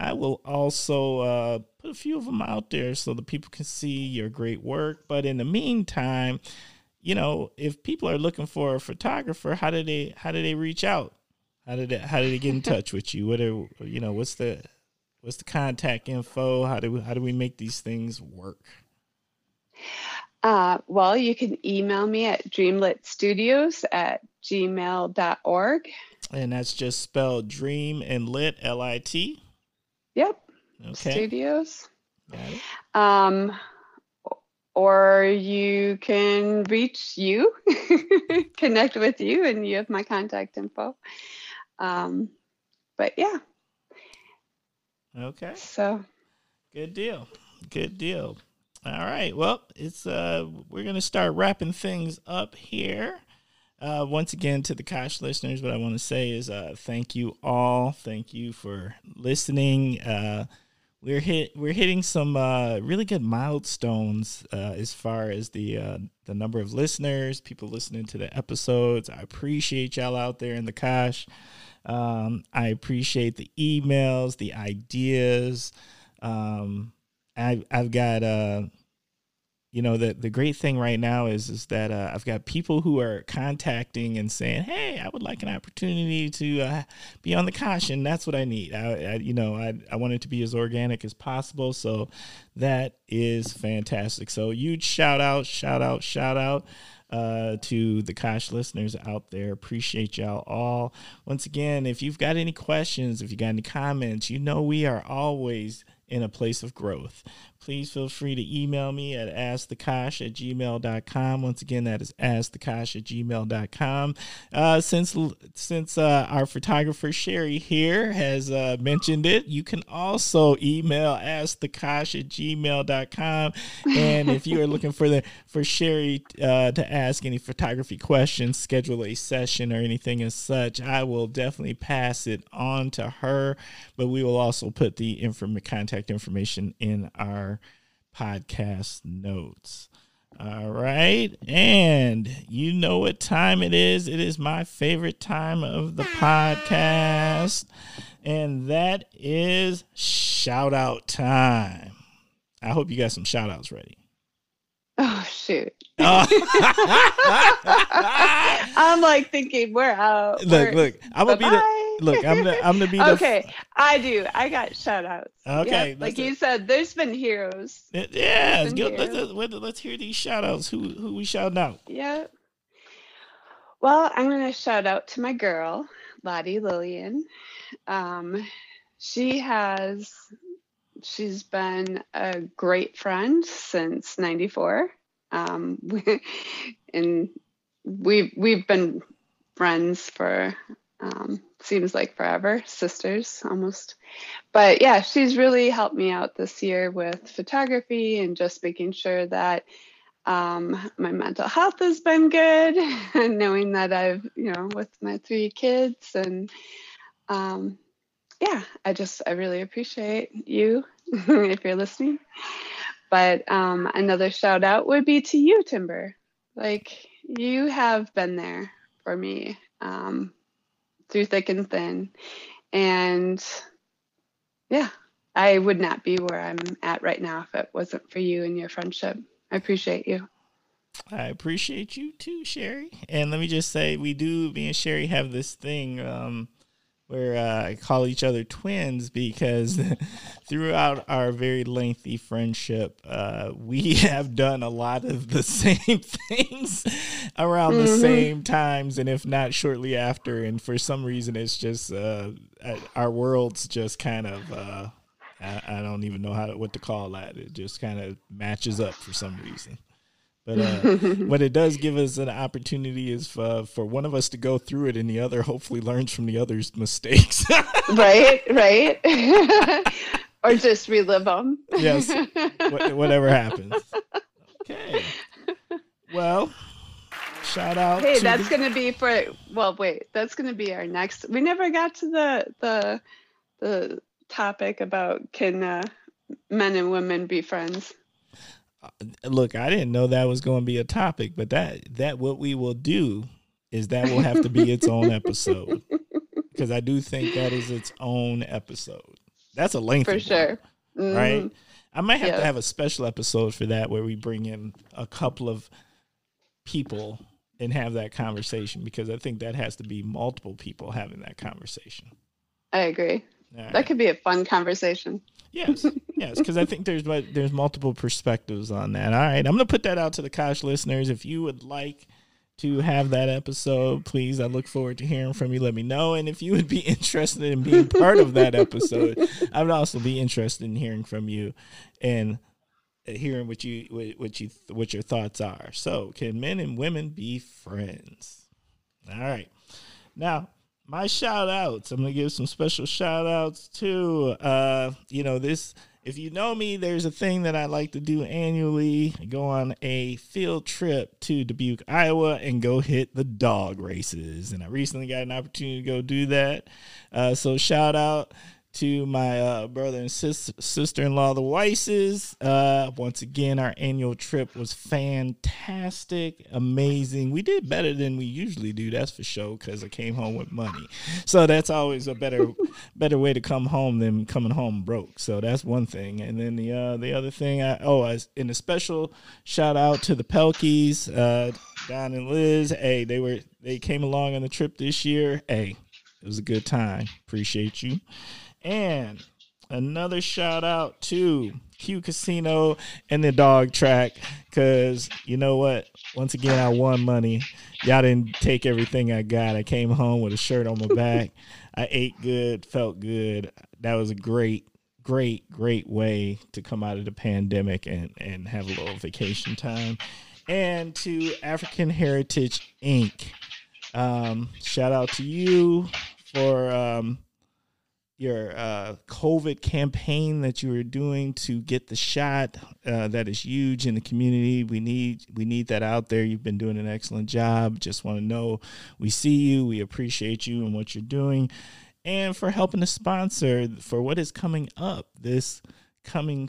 I will also uh, put a few of them out there so that people can see your great work. But in the meantime, you know, if people are looking for a photographer, how do they how do they reach out? How did they, how did they get in touch with you? What are you know? What's the what's the contact info? How do we, how do we make these things work? Uh, well, you can email me at dreamlitstudios at gmail.org. And that's just spelled dream and lit, L I T. Yep. Okay. Studios. Um, or you can reach you, connect with you, and you have my contact info. Um, but yeah. Okay. So. Good deal. Good deal. All right. Well, it's uh we're gonna start wrapping things up here. Uh, once again, to the Kosh listeners, what I want to say is uh, thank you all. Thank you for listening. Uh, we're hit we're hitting some uh, really good milestones uh, as far as the uh, the number of listeners, people listening to the episodes. I appreciate y'all out there in the Kosh. Um, I appreciate the emails, the ideas. Um, I, I've got you know the the great thing right now is is that uh, I've got people who are contacting and saying, "Hey, I would like an opportunity to uh, be on the caution. That's what I need. I, I, you know I I want it to be as organic as possible. So that is fantastic. So huge shout out, shout out, shout out. Uh, to the Kosh listeners out there. Appreciate y'all all. Once again, if you've got any questions, if you got any comments, you know we are always in a place of growth. Please feel free to email me at askthekosh at gmail.com. Once again, that is askthekosh at gmail.com. Uh, since since uh, our photographer Sherry here has uh, mentioned it, you can also email askthekosh at gmail.com. And if you are looking for the for Sherry uh, to ask any photography questions, schedule a session or anything as such, I will definitely pass it on to her. But we will also put the inform- contact information in our podcast notes. All right. And you know what time it is. It is my favorite time of the podcast. And that is shout out time. I hope you got some shout outs ready. Oh, shoot. I'm like thinking we're out. Look, look. I'm gonna be the look, I'm the I'm gonna be the okay. F- I do. I got shout outs. Okay, yep. like you said, there's been heroes. Yeah, been. Heroes. Let's, let's hear these shout outs. Who who we shout out? Yeah. Well, I'm gonna shout out to my girl, Lottie Lillian. Um, she has she's been a great friend since 94 um, and we've we've been friends for um, seems like forever, sisters almost. But yeah, she's really helped me out this year with photography and just making sure that um, my mental health has been good, and knowing that I've, you know, with my three kids and um, yeah, I just I really appreciate you if you're listening. But um, another shout out would be to you, Timber. Like you have been there for me um, through thick and thin. And yeah, I would not be where I'm at right now if it wasn't for you and your friendship. I appreciate you. I appreciate you too, Sherry. And let me just say, we do, me and Sherry have this thing. Um, where uh, I call each other twins because throughout our very lengthy friendship, uh, we have done a lot of the same things around mm-hmm. the same times, and if not shortly after. And for some reason, it's just uh, our worlds just kind of. Uh, I, I, don't even know how to, what to call that. It just kind of matches up for some reason. But uh, what it does give us an opportunity is for, for one of us to go through it and the other hopefully learns from the other's mistakes. right, right. or just relive them. yes, whatever happens. Okay. Well, shout out. Hey, that's the- going to be for. Well, wait, that's going to be our next. We never got to the the the topic about can uh, men and women be friends. Look, I didn't know that was going to be a topic, but that that what we will do is that will have to be its own episode because I do think that is its own episode. That's a lengthy For sure. one, right? Mhm. I might have to have a special episode for that where we bring in a couple of people and have that conversation because I think that has to be multiple people having that conversation. I agree. Right. That could be a fun conversation. Yes, yes, because I think there's there's multiple perspectives on that. All right, I'm gonna put that out to the Kosh listeners. If you would like to have that episode, please, I look forward to hearing from you. Let me know, and if you would be interested in being part of that episode, I would also be interested in hearing from you and hearing what you what you what your thoughts are. So, can men and women be friends? All right, now my shout outs. I'm gonna give some special shout outs to uh, you know, this if you know me, there's a thing that I like to do annually. I go on a field trip to Dubuque, Iowa, and go hit the dog races. And I recently got an opportunity to go do that. Uh, so shout out to my uh, brother and sis- sister-in-law, the Weisses. Uh, once again, our annual trip was fantastic, amazing. We did better than we usually do, that's for sure, because I came home with money. So that's always a better, better way to come home than coming home broke. So that's one thing. And then the uh, the other thing, I, oh, as in a special shout out to the Pelkeys, uh, Don and Liz. Hey, they were they came along on the trip this year. Hey, it was a good time. Appreciate you. And another shout out to Q Casino and the dog track because you know what? Once again, I won money. Y'all didn't take everything I got. I came home with a shirt on my back. I ate good, felt good. That was a great, great, great way to come out of the pandemic and, and have a little vacation time. And to African Heritage Inc. Um, shout out to you for um, your uh, COVID campaign that you were doing to get the shot. Uh, that is huge in the community. We need we need that out there. You've been doing an excellent job. Just want to know we see you. We appreciate you and what you're doing, and for helping to sponsor for what is coming up this coming.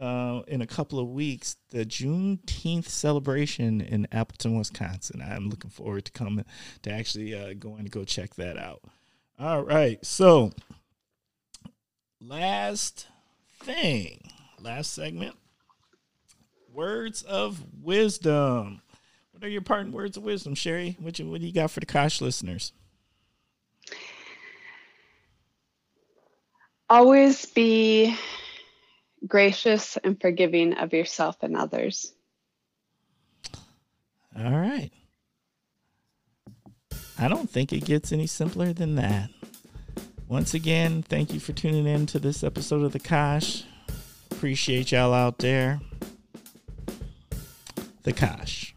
Uh, in a couple of weeks, the Juneteenth celebration in Appleton, Wisconsin. I'm looking forward to coming to actually uh, going to go check that out. All right, so last thing, last segment words of wisdom. What are your parting words of wisdom, Sherry? What, you, what do you got for the Kosh listeners? Always be gracious and forgiving of yourself and others. All right. I don't think it gets any simpler than that. Once again, thank you for tuning in to this episode of The Kosh. Appreciate y'all out there. The Kosh.